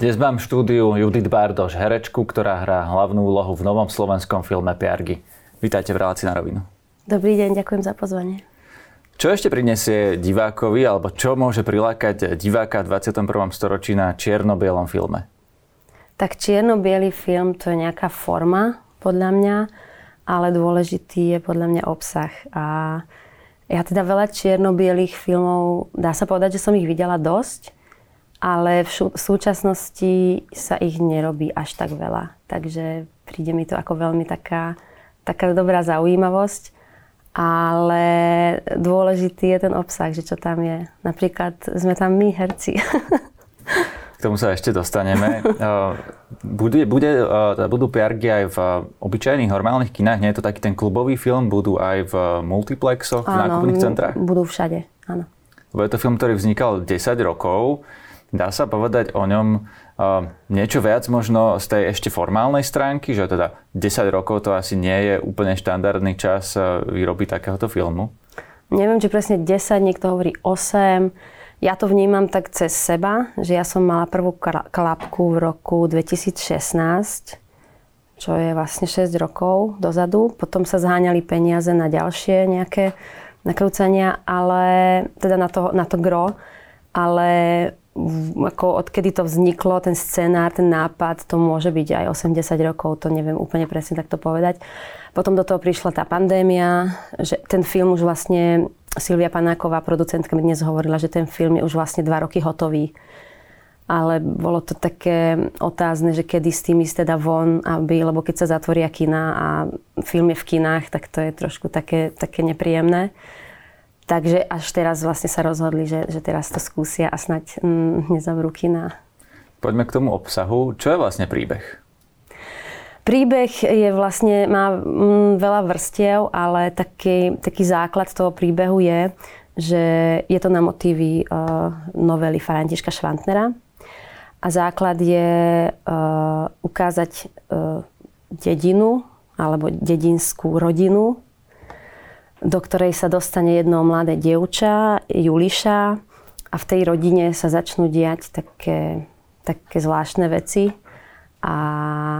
Dnes mám v štúdiu Judith Bardoš, herečku, ktorá hrá hlavnú úlohu v novom slovenskom filme Piargy. Vítajte v relácii na rovinu. Dobrý deň, ďakujem za pozvanie. Čo ešte prinesie divákovi, alebo čo môže prilákať diváka v 21. storočí na čierno-bielom filme? Tak čierno-biely film to je nejaká forma, podľa mňa, ale dôležitý je podľa mňa obsah. A ja teda veľa čierno-bielých filmov, dá sa povedať, že som ich videla dosť, ale v, v súčasnosti sa ich nerobí až tak veľa. Takže príde mi to ako veľmi taká, taká dobrá zaujímavosť. Ale dôležitý je ten obsah, že čo tam je. Napríklad sme tam my, herci. K tomu sa ešte dostaneme. Bude, bude, budú piargy aj v obyčajných normálnych kinách? Nie je to taký ten klubový film? Budú aj v multiplexoch, v nákupných centrách? budú všade, áno. Lebo je to film, ktorý vznikal 10 rokov. Dá sa povedať o ňom uh, niečo viac možno z tej ešte formálnej stránky, že teda 10 rokov to asi nie je úplne štandardný čas uh, výroby takéhoto filmu? Neviem, či presne 10, niekto hovorí 8. Ja to vnímam tak cez seba, že ja som mala prvú klapku v roku 2016, čo je vlastne 6 rokov dozadu. Potom sa zháňali peniaze na ďalšie nejaké nakrúcania, ale teda na to, na to gro, ale ako odkedy to vzniklo, ten scenár, ten nápad, to môže byť aj 80 rokov, to neviem úplne presne takto povedať. Potom do toho prišla tá pandémia, že ten film už vlastne, Silvia Panáková, producentka mi dnes hovorila, že ten film je už vlastne dva roky hotový. Ale bolo to také otázne, že kedy s tým ísť teda von, aby, lebo keď sa zatvoria kina a film je v kinách, tak to je trošku také, také nepríjemné. Takže až teraz vlastne sa rozhodli, že, že teraz to skúsia a snať mm, nezavrú kina. Poďme k tomu obsahu. Čo je vlastne príbeh? Príbeh je vlastne, má mm, veľa vrstiev, ale taký, taký základ toho príbehu je, že je to na motívy uh, novely Františka Švantnera. A základ je uh, ukázať uh, dedinu alebo dedinskú rodinu, do ktorej sa dostane jedno mladé dievča, Juliša, a v tej rodine sa začnú diať také, také zvláštne veci a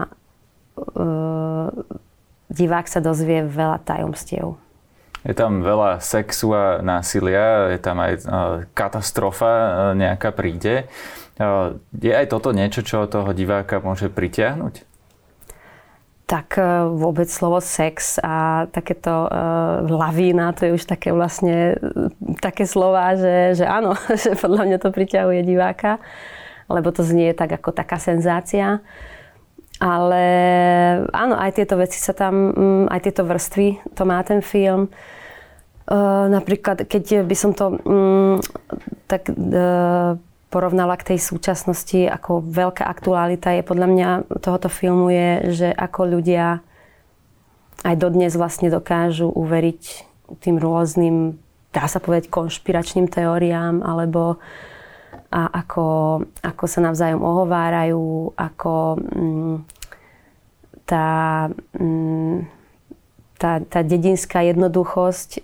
e, divák sa dozvie veľa tajomstiev. Je tam veľa sexu a násilia, je tam aj e, katastrofa e, nejaká príde. E, je aj toto niečo, čo toho diváka môže pritiahnuť? Tak e, vôbec slovo sex a takéto uh, lavína, to je už také vlastne také slova, že, že áno, že podľa mňa to priťahuje diváka, lebo to znie tak ako taká senzácia. Ale áno, aj tieto veci sa tam, mm, aj tieto vrstvy, to má ten film. Uh, napríklad, keď by som to um, tak uh, porovnala k tej súčasnosti, ako veľká aktualita je podľa mňa tohoto filmu je, že ako ľudia aj dodnes vlastne dokážu uveriť tým rôznym, dá sa povedať, konšpiračným teóriám, alebo a ako, ako sa navzájom ohovárajú, ako mm, tá, mm, tá, tá dedinská jednoduchosť, e,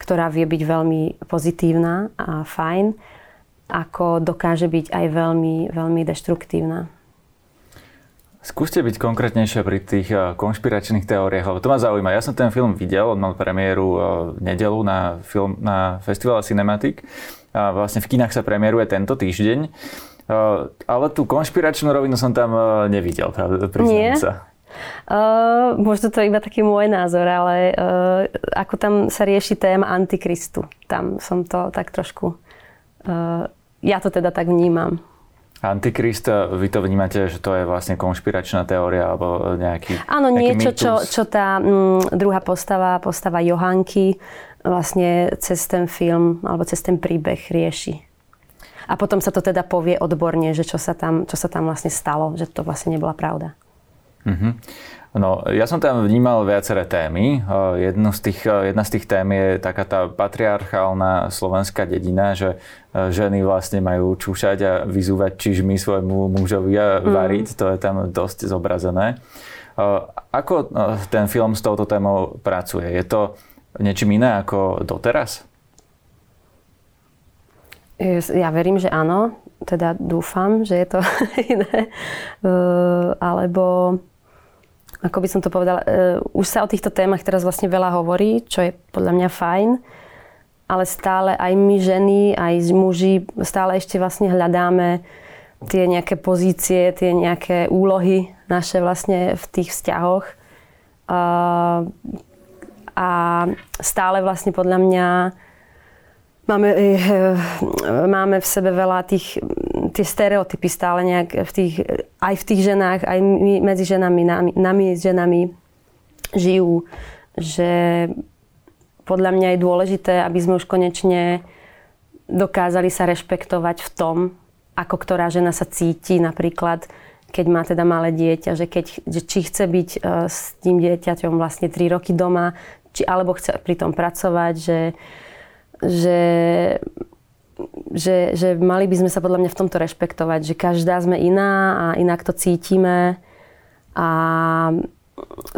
ktorá vie byť veľmi pozitívna a fajn, ako dokáže byť aj veľmi, veľmi deštruktívna. Skúste byť konkrétnejšie pri tých eh, konšpiračných teóriách, lebo to ma zaujíma. Ja som ten film videl, on mal premiéru eh, v nedelu na, film, na festivale Cinematic. A vlastne v kinách sa premiéruje tento týždeň. Eh, ale tú konšpiračnú rovinu som tam nevidel, priznám sa. Uh, možno to je iba taký môj názor, ale uh, ako tam sa rieši téma Antikristu. Tam som to tak trošku uh, ja to teda tak vnímam. Antikrist, vy to vnímate, že to je vlastne konšpiračná teória alebo nejaký Áno, niečo, čo, čo tá m, mm, druhá postava, postava Johanky vlastne cez ten film alebo cez ten príbeh rieši. A potom sa to teda povie odborne, že čo sa tam, čo sa tam vlastne stalo, že to vlastne nebola pravda. Uh-huh. No, ja som tam vnímal viaceré témy. Jedno z tých, jedna z tých tém je taká tá patriarchálna slovenská dedina, že e, ženy vlastne majú čúšať a vyzúvať čižmy svojmu mužovi a mhm. variť. Mm. To je tam dosť zobrazené. Ako e, ten film s touto témou pracuje? Je to niečím iné ako doteraz? Ja verím, že áno. teda dúfam, že je to iné. Alebo ako by som to povedala, uh, už sa o týchto témach teraz vlastne veľa hovorí, čo je podľa mňa fajn, ale stále aj my ženy, aj muži, stále ešte vlastne hľadáme tie nejaké pozície, tie nejaké úlohy naše vlastne v tých vzťahoch. Uh, a stále vlastne podľa mňa máme, eh, máme v sebe veľa tých, tie stereotypy stále nejak v tých, aj v tých ženách, aj my, medzi ženami, nami, nami s ženami žijú, že podľa mňa je dôležité, aby sme už konečne dokázali sa rešpektovať v tom, ako ktorá žena sa cíti napríklad, keď má teda malé dieťa, že, keď, že či chce byť uh, s tým dieťaťom vlastne 3 roky doma, či alebo chce pri tom pracovať, že, že, že, že mali by sme sa podľa mňa v tomto rešpektovať, že každá sme iná a inak to cítime a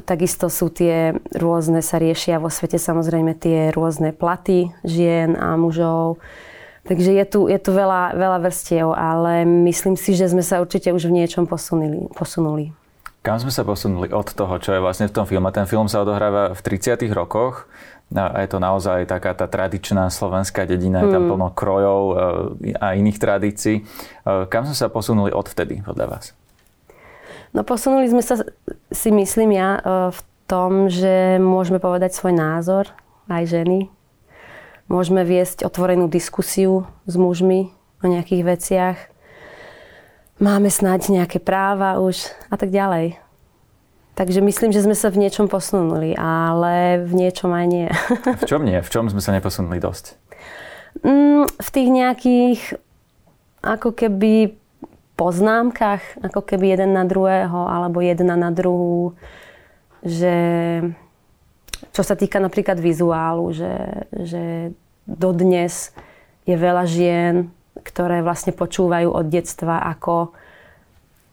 takisto sú tie rôzne, sa riešia vo svete samozrejme tie rôzne platy žien a mužov. Takže je tu, je tu veľa, veľa vrstiev, ale myslím si, že sme sa určite už v niečom posunuli. posunuli. Kam sme sa posunuli od toho, čo je vlastne v tom filme? Ten film sa odohráva v 30. rokoch a je to naozaj taká tá tradičná slovenská dedina, je tam hmm. plno krojov e, a iných tradícií. E, kam sme sa posunuli odvtedy, podľa vás? No posunuli sme sa, si myslím ja, e, v tom, že môžeme povedať svoj názor, aj ženy. Môžeme viesť otvorenú diskusiu s mužmi o nejakých veciach máme snáď nejaké práva už a tak ďalej. Takže myslím, že sme sa v niečom posunuli, ale v niečom aj nie. v čom nie? V čom sme sa neposunuli dosť? Mm, v tých nejakých ako keby poznámkach, ako keby jeden na druhého, alebo jedna na druhú, že čo sa týka napríklad vizuálu, že, že dodnes je veľa žien, ktoré vlastne počúvajú od detstva, ako,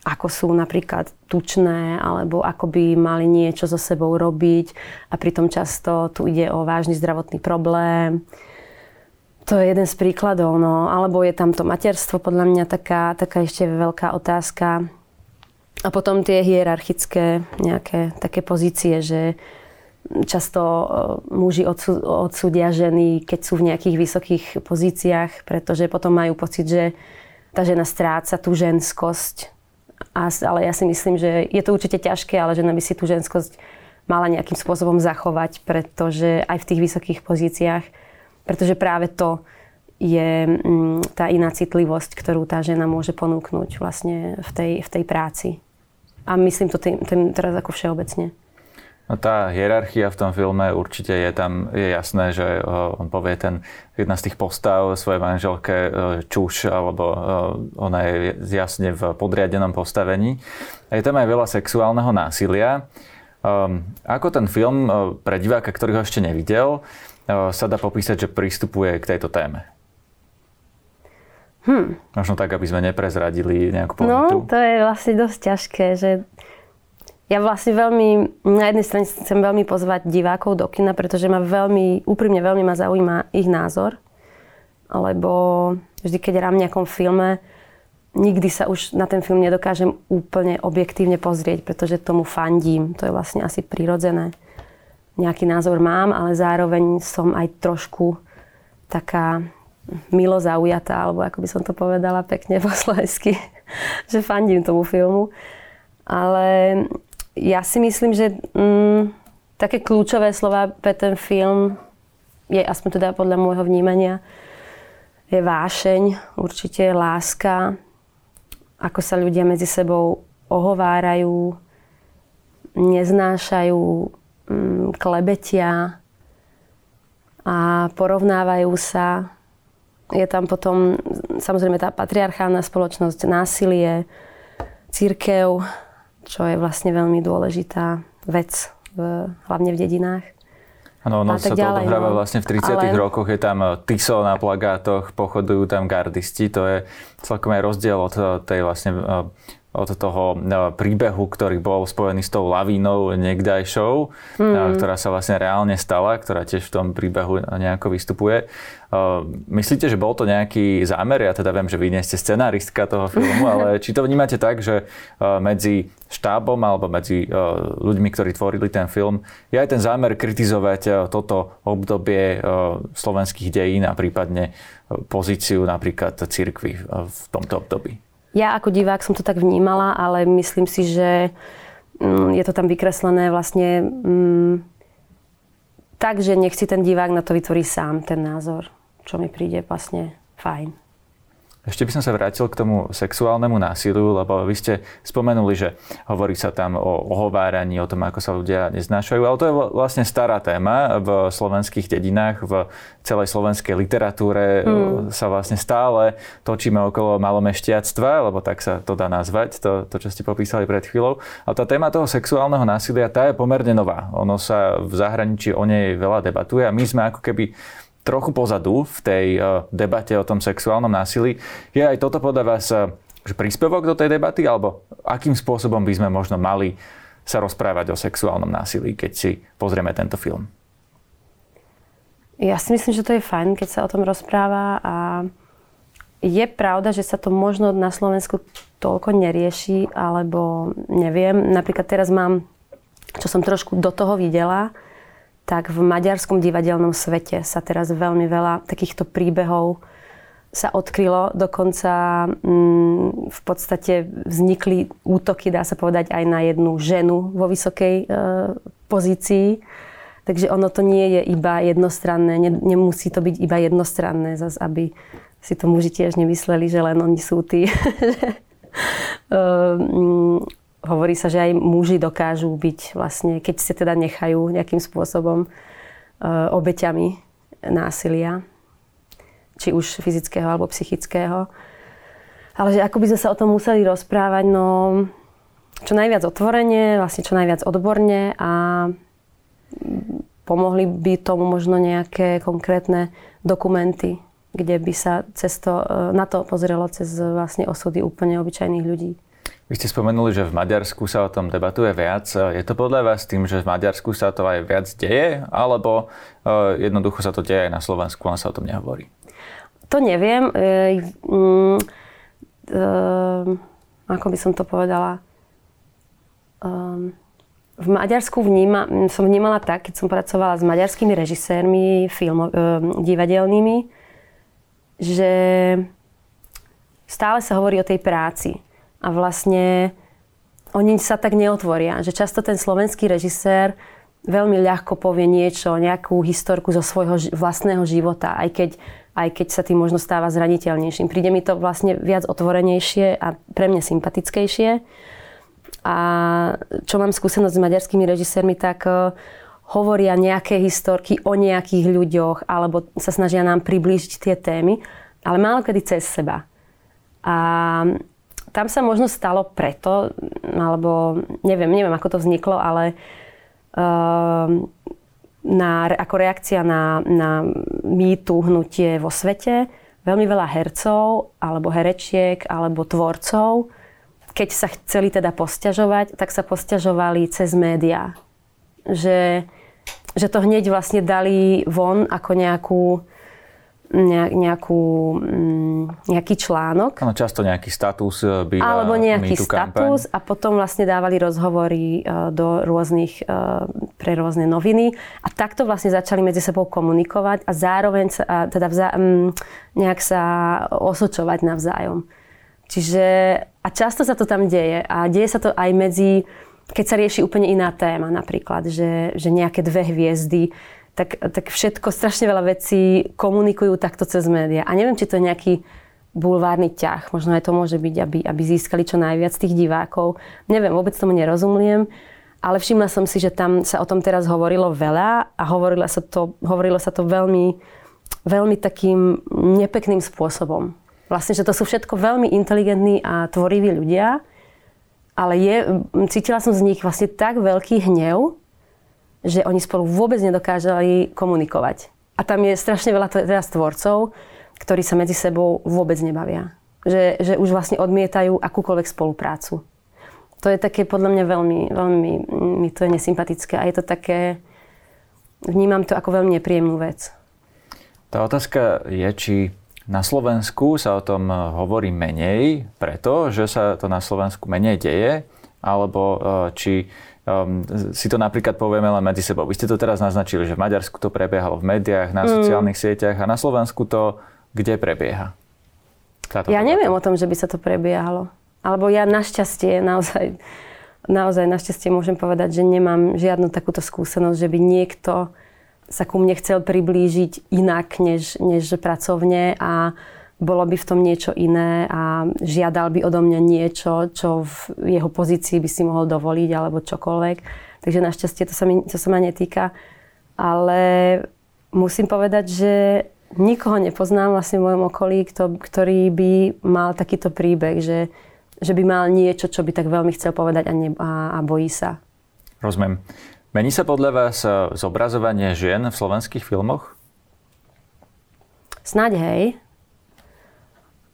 ako sú napríklad tučné, alebo ako by mali niečo so sebou robiť a pritom často tu ide o vážny zdravotný problém. To je jeden z príkladov, no. Alebo je tam to materstvo, podľa mňa taká, taká ešte veľká otázka. A potom tie hierarchické nejaké také pozície, že Často e, muži odsúdia ženy, keď sú v nejakých vysokých pozíciách, pretože potom majú pocit, že tá žena stráca tú ženskosť. A, ale ja si myslím, že je to určite ťažké, ale žena by si tú ženskosť mala nejakým spôsobom zachovať, pretože aj v tých vysokých pozíciách, pretože práve to je mm, tá iná citlivosť, ktorú tá žena môže ponúknuť vlastne v tej, v tej práci. A myslím to tým, tým teraz ako všeobecne. No tá hierarchia v tom filme určite je tam, je jasné, že on povie ten, jedna z tých postav svojej manželke čuš, alebo ona je jasne v podriadenom postavení. A je tam aj veľa sexuálneho násilia. Um, ako ten film pre diváka, ktorý ho ešte nevidel, sa dá popísať, že pristupuje k tejto téme? Hm. Možno tak, aby sme neprezradili nejakú pointu. No, to je vlastne dosť ťažké, že ja vlastne veľmi, na jednej strane chcem veľmi pozvať divákov do kina, pretože ma veľmi, úprimne veľmi ma zaujíma ich názor. Lebo vždy, keď hrám v nejakom filme, nikdy sa už na ten film nedokážem úplne objektívne pozrieť, pretože tomu fandím. To je vlastne asi prirodzené. Nejaký názor mám, ale zároveň som aj trošku taká milo zaujatá, alebo ako by som to povedala pekne po slovensky, že fandím tomu filmu. Ale ja si myslím, že mm, také kľúčové slova pre ten film je, aspoň teda podľa môjho vnímania, je vášeň, určite láska, ako sa ľudia medzi sebou ohovárajú, neznášajú, mm, klebetia a porovnávajú sa. Je tam potom samozrejme tá patriarchálna spoločnosť, násilie, církev, čo je vlastne veľmi dôležitá vec, v, hlavne v dedinách. Áno, ono sa to ďalej, odohráva no. vlastne v 30 ale... rokoch, je tam eh, TISO na plagátoch, pochodujú tam gardisti, to je celkom aj rozdiel od eh, tej vlastne eh, od toho príbehu, ktorý bol spojený s tou lavínou niekdajšou, mm. ktorá sa vlastne reálne stala, ktorá tiež v tom príbehu nejako vystupuje. Myslíte, že bol to nejaký zámer? Ja teda viem, že vy nie ste scenáristka toho filmu, ale či to vnímate tak, že medzi štábom alebo medzi ľuďmi, ktorí tvorili ten film, je aj ten zámer kritizovať toto obdobie slovenských dejín a prípadne pozíciu napríklad cirkvy v tomto období? Ja ako divák som to tak vnímala, ale myslím si, že mm, je to tam vykreslené vlastne mm, tak, že nech si ten divák na to vytvorí sám ten názor, čo mi príde vlastne fajn. Ešte by som sa vrátil k tomu sexuálnemu násiliu, lebo vy ste spomenuli, že hovorí sa tam o ohováraní, o tom, ako sa ľudia neznášajú, ale to je vlastne stará téma v slovenských dedinách, v celej slovenskej literatúre hmm. sa vlastne stále točíme okolo malomešťactva, lebo tak sa to dá nazvať, to, to, čo ste popísali pred chvíľou. A tá téma toho sexuálneho násilia, tá je pomerne nová. Ono sa v zahraničí o nej veľa debatuje a my sme ako keby trochu pozadu v tej eh, debate o tom sexuálnom násilí. Je aj toto podľa vás eh, že príspevok do tej debaty, alebo akým spôsobom by sme možno mali sa rozprávať o sexuálnom násilí, keď si pozrieme tento film? Ja si myslím, že to je fajn, keď sa o tom rozpráva a je pravda, že sa to možno na Slovensku toľko nerieši, alebo neviem. Napríklad teraz mám, čo som trošku do toho videla, tak v maďarskom divadelnom svete sa teraz veľmi veľa takýchto príbehov sa odkrylo. Dokonca mm, v podstate vznikli útoky, dá sa povedať, aj na jednu ženu vo vysokej e, pozícii. Takže ono to nie je iba jednostranné, ne, nemusí to byť iba jednostranné, zas aby si to muži tiež nemysleli, že len oni sú tí. e, mm, hovorí sa, že aj muži dokážu byť vlastne, keď sa teda nechajú nejakým spôsobom uh, obeťami násilia, či už fyzického alebo psychického. Ale že ako by sme sa o tom museli rozprávať, no čo najviac otvorene, vlastne čo najviac odborne a pomohli by tomu možno nejaké konkrétne dokumenty, kde by sa cesto, e, na to pozrelo cez vlastne osudy úplne obyčajných ľudí. Vy ste spomenuli, že v Maďarsku sa o tom debatuje viac. Je to podľa vás tým, že v Maďarsku sa to aj viac deje, alebo e, jednoducho sa to deje aj na Slovensku, len sa o tom nehovorí? To neviem. E, mm, e, ako by som to povedala? v Maďarsku vníma, som vnímala tak, keď som pracovala s maďarskými režisérmi filmo, divadelnými, že stále sa hovorí o tej práci a vlastne oni sa tak neotvoria. Že často ten slovenský režisér veľmi ľahko povie niečo, nejakú historku zo svojho vlastného života, aj keď, aj keď sa tým možno stáva zraniteľnejším. Príde mi to vlastne viac otvorenejšie a pre mňa sympatickejšie. A čo mám skúsenosť s maďarskými režisérmi, tak uh, hovoria nejaké historky o nejakých ľuďoch alebo sa snažia nám priblížiť tie témy, ale málo kedy cez seba. A tam sa možno stalo preto, alebo neviem, neviem, ako to vzniklo, ale uh, na, ako reakcia na, na mýtu hnutie vo svete, veľmi veľa hercov, alebo herečiek, alebo tvorcov, keď sa chceli teda posťažovať, tak sa posťažovali cez médiá. Že, že to hneď vlastne dali von ako nejakú nejakú, mm, nejaký článok. Ano, často nejaký status e, býva Alebo nejaký status kampaň. a potom vlastne dávali rozhovory e, do rôznych, e, pre rôzne noviny a takto vlastne začali medzi sebou komunikovať a zároveň sa, teda vzá, nejak sa osočovať navzájom. Čiže a často sa to tam deje a deje sa to aj medzi, keď sa rieši úplne iná téma napríklad, že, že nejaké dve hviezdy tak, tak všetko, strašne veľa vecí komunikujú takto cez médiá. A neviem, či to je nejaký bulvárny ťah. Možno aj to môže byť, aby, aby získali čo najviac tých divákov. Neviem, vôbec tomu nerozumiem. Ale všimla som si, že tam sa o tom teraz hovorilo veľa a hovorilo sa to, hovorilo sa to veľmi, veľmi takým nepekným spôsobom. Vlastne, že to sú všetko veľmi inteligentní a tvoriví ľudia, ale je, cítila som z nich vlastne tak veľký hnev, že oni spolu vôbec nedokážali komunikovať. A tam je strašne veľa teraz tvorcov, ktorí sa medzi sebou vôbec nebavia. Že, že už vlastne odmietajú akúkoľvek spoluprácu. To je také podľa mňa veľmi, veľmi, mi to je nesympatické a je to také, vnímam to ako veľmi nepríjemnú vec. Tá otázka je, či na Slovensku sa o tom hovorí menej, preto, že sa to na Slovensku menej deje, alebo e, či um, si to napríklad povieme len medzi sebou. Vy ste to teraz naznačili, že v Maďarsku to prebiehalo v médiách, na mm. sociálnych sieťach a na Slovensku to kde prebieha? Táto ja neviem o tom, že by sa to prebiehalo. Alebo ja našťastie, naozaj, naozaj našťastie môžem povedať, že nemám žiadnu takúto skúsenosť, že by niekto sa ku mne chcel priblížiť inak, než, než pracovne a bolo by v tom niečo iné a žiadal by odo mňa niečo, čo v jeho pozícii by si mohol dovoliť alebo čokoľvek. Takže našťastie to sa, mi, to sa ma netýka. Ale musím povedať, že nikoho nepoznám vlastne v mojom okolí, kto, ktorý by mal takýto príbeh, že, že by mal niečo, čo by tak veľmi chcel povedať a, ne, a, a bojí sa. Rozumiem. Mení sa podľa vás zobrazovanie žien v slovenských filmoch? Snáď hej.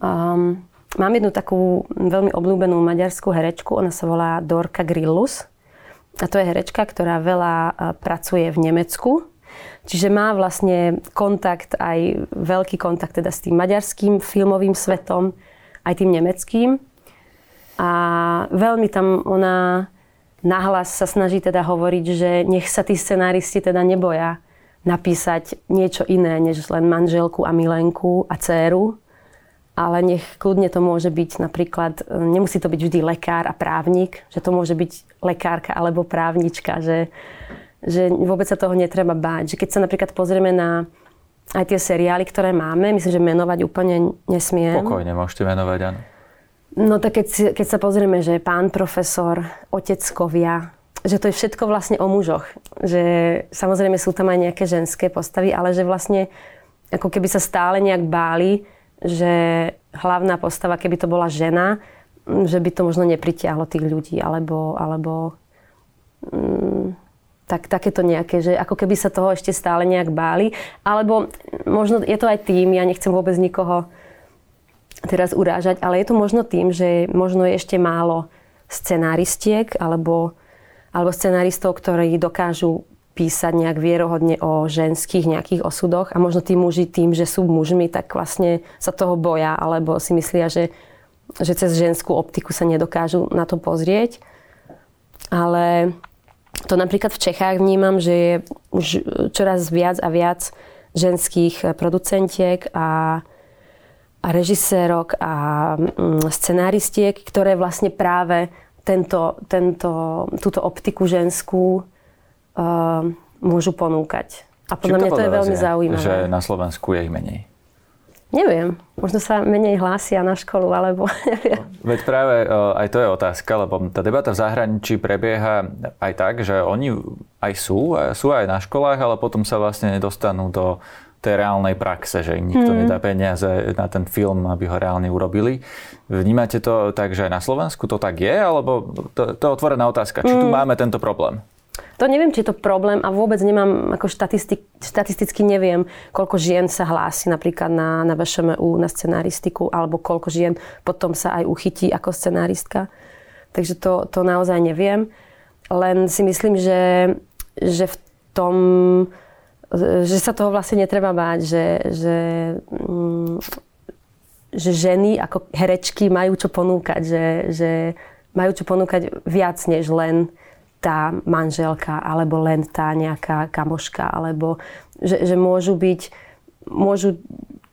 Um, mám jednu takú veľmi obľúbenú maďarskú herečku, ona sa volá Dorka Grillus. A to je herečka, ktorá veľa uh, pracuje v Nemecku. Čiže má vlastne kontakt, aj veľký kontakt teda s tým maďarským filmovým svetom, aj tým nemeckým. A veľmi tam ona nahlas sa snaží teda hovoriť, že nech sa tí scenáristi teda neboja napísať niečo iné, než len manželku a milenku a dceru, ale nech kľudne to môže byť napríklad, e, nemusí to byť vždy lekár a právnik, že to môže byť lekárka alebo právnička, že, že vôbec sa toho netreba báť. Že keď sa napríklad pozrieme na aj tie seriály, ktoré máme, myslím, že menovať úplne nesmiem. Pokojne môžete menovať, áno. No tak keď, keď sa pozrieme, že pán profesor, oteckovia, že to je všetko vlastne o mužoch. Že samozrejme sú tam aj nejaké ženské postavy, ale že vlastne ako keby sa stále nejak báli, že hlavná postava, keby to bola žena, že by to možno nepritiahlo tých ľudí, alebo, alebo mm, tak, takéto nejaké, že ako keby sa toho ešte stále nejak báli. Alebo možno je to aj tým, ja nechcem vôbec nikoho teraz urážať, ale je to možno tým, že možno je ešte málo scenáristiek alebo, alebo scenáristov, ktorí dokážu písať nejak vierohodne o ženských nejakých osudoch a možno tí muži tým, že sú mužmi, tak vlastne sa toho boja alebo si myslia, že, že cez ženskú optiku sa nedokážu na to pozrieť. Ale to napríklad v Čechách vnímam, že je už čoraz viac a viac ženských producentiek a, a režisérok a mm, scenáristiek, ktoré vlastne práve tento, tento, túto optiku ženskú môžu ponúkať. A podľa mňa to je veľmi zaujímavé. Že na Slovensku je ich menej. Neviem. Možno sa menej hlásia na školu, alebo neviem. Veď práve uh, aj to je otázka, lebo tá debata v zahraničí prebieha aj tak, že oni aj sú, sú aj na školách, ale potom sa vlastne nedostanú do tej reálnej praxe, že im nikto mm. nedá peniaze na ten film, aby ho reálne urobili. Vnímate to tak, že aj na Slovensku to tak je, alebo to, to je otvorená otázka, či mm. tu máme tento problém? To neviem, či je to problém a vôbec nemám, ako štatistik, štatisticky neviem, koľko žien sa hlási napríklad na, na VŠMU, na scenaristiku, alebo koľko žien potom sa aj uchytí ako scenáristka. Takže to, to naozaj neviem. Len si myslím, že, že v tom, že sa toho vlastne netreba báť, že, že, mm, že ženy ako herečky majú čo ponúkať, že, že majú čo ponúkať viac než len tá manželka, alebo len tá nejaká kamoška, alebo že, že môžu byť, môžu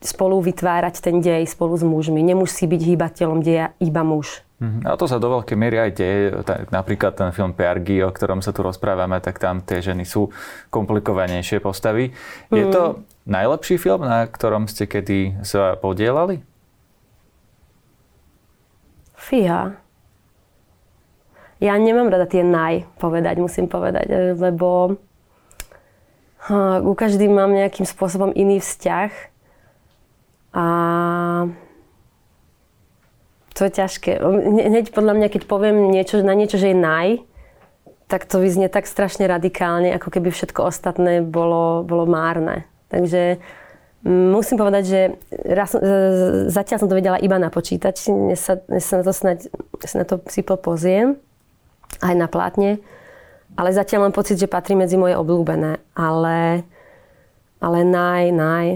spolu vytvárať ten dej spolu s mužmi. Nemusí byť hýbateľom deja iba muž. Mhm. A to sa do veľkej miery aj deje. Napríklad ten film Piargi, o ktorom sa tu rozprávame, tak tam tie ženy sú komplikovanejšie postavy. Je to mhm. najlepší film, na ktorom ste kedy sa podielali? Fíha. Ja nemám rada tie naj povedať, musím povedať, e, lebo u každým mám nejakým spôsobom iný vzťah a to je ťažké. Hneď podľa mňa, keď poviem niečo, na niečo, že je naj, tak to vyznie tak strašne radikálne, ako keby všetko ostatné bolo, bolo márne. Takže Musím povedať, že raz, zatiaľ som to vedela iba na počítač. Dnes sa, dnes sa na to snať, na to si pozriem, aj na plátne. Ale zatiaľ mám pocit, že patrí medzi moje obľúbené. Ale, ale naj, naj.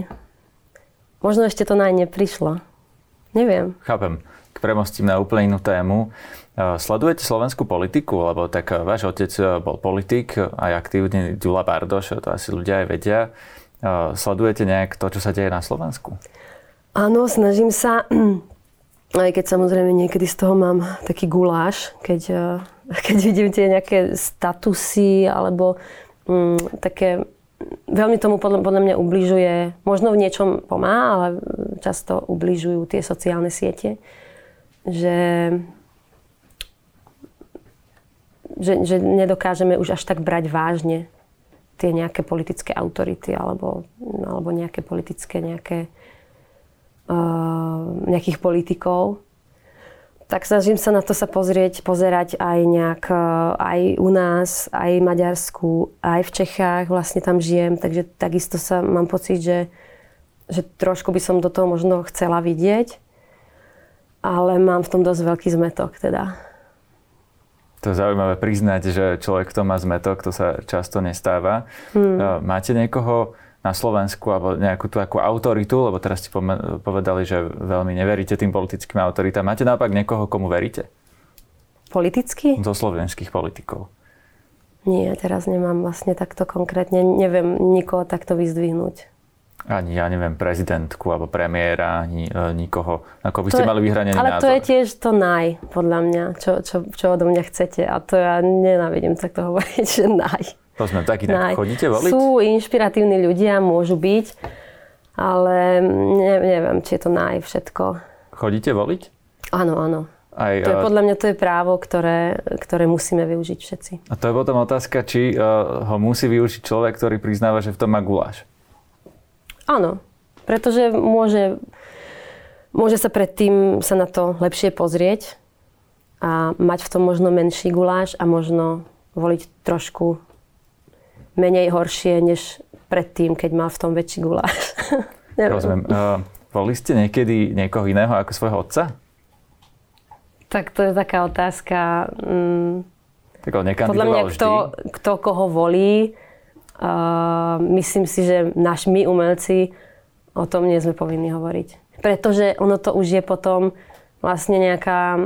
Možno ešte to naj neprišlo. Neviem. Chápem. Premostím na úplne inú tému. Sledujete slovenskú politiku, lebo tak váš otec bol politik, aj aktívne Ďula Bardoš, to asi ľudia aj vedia. Sledujete nejak to, čo sa deje na Slovensku? Áno, snažím sa, aj keď samozrejme niekedy z toho mám taký guláš, keď, keď vidím tie nejaké statusy alebo mm, také veľmi tomu podľa, podľa mňa ubližuje, možno v niečom pomáha, ale často ubližujú tie sociálne siete, že, že, že nedokážeme už až tak brať vážne tie nejaké politické autority alebo, alebo nejaké politické nejaké, uh, nejakých politikov. Tak snažím sa na to sa pozrieť, pozerať aj nejak, uh, aj u nás, aj v Maďarsku, aj v Čechách, vlastne tam žijem, takže takisto sa mám pocit, že, že trošku by som do toho možno chcela vidieť, ale mám v tom dosť veľký zmetok teda. To je zaujímavé priznať, že človek, kto má zmetok, to sa často nestáva. Hmm. Máte niekoho na Slovensku alebo nejakú tú akú autoritu, lebo teraz ste povedali, že veľmi neveríte tým politickým autoritám. Máte naopak niekoho, komu veríte? Politicky? Zo slovenských politikov. Nie, teraz nemám vlastne takto konkrétne, neviem nikoho takto vyzdvihnúť ani, ja neviem, prezidentku alebo premiéra, ani e, nikoho, ako by ste je, mali vyhranený ale názor. To je tiež to naj, podľa mňa, čo, čo, čo odo mňa chcete. A to ja nenávidím takto hovoriť, že naj. Rozumiem, tak inak chodíte voliť? Sú inšpiratívni ľudia, môžu byť, ale ne, neviem, či je to naj všetko. Chodíte voliť? Áno, áno. Aj, to je, podľa mňa to je právo, ktoré, ktoré musíme využiť všetci. A to je potom otázka, či uh, ho musí využiť človek, ktorý priznáva, že v tom má guláš. Áno, pretože môže, môže sa predtým sa na to lepšie pozrieť a mať v tom možno menší guláš a možno voliť trošku menej horšie, než predtým, keď mal v tom väčší guláš. Rozumiem. Uh, volili ste niekedy niekoho iného ako svojho otca? Tak to je taká otázka. Mm, tak on podľa mňa, kto, kto koho volí, Uh, myslím si, že naš, my umelci o tom nie sme povinni hovoriť. Pretože ono to už je potom vlastne nejaká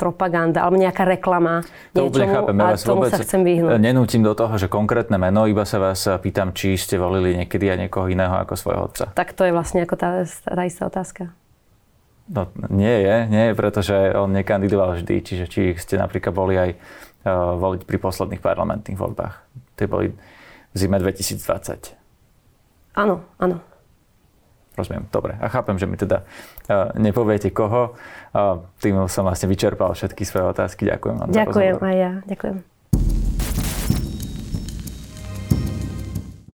propaganda alebo nejaká reklama to niečomu chápem, a tomu sa chcem vyhnúť. Nenútim do toho, že konkrétne meno, iba sa vás pýtam, či ste volili niekedy aj niekoho iného ako svojho otca. Tak to je vlastne ako tá, tá istá otázka. No, nie je, nie je, pretože on nekandidoval vždy, čiže či ste napríklad boli aj uh, voliť pri posledných parlamentných voľbách. Tie boli v zime 2020. Áno, áno. Rozumiem, dobre. A chápem, že mi teda uh, nepoviete koho. Uh, tým som vlastne vyčerpal všetky svoje otázky. Ďakujem vám Ďakujem aj ja. Ďakujem.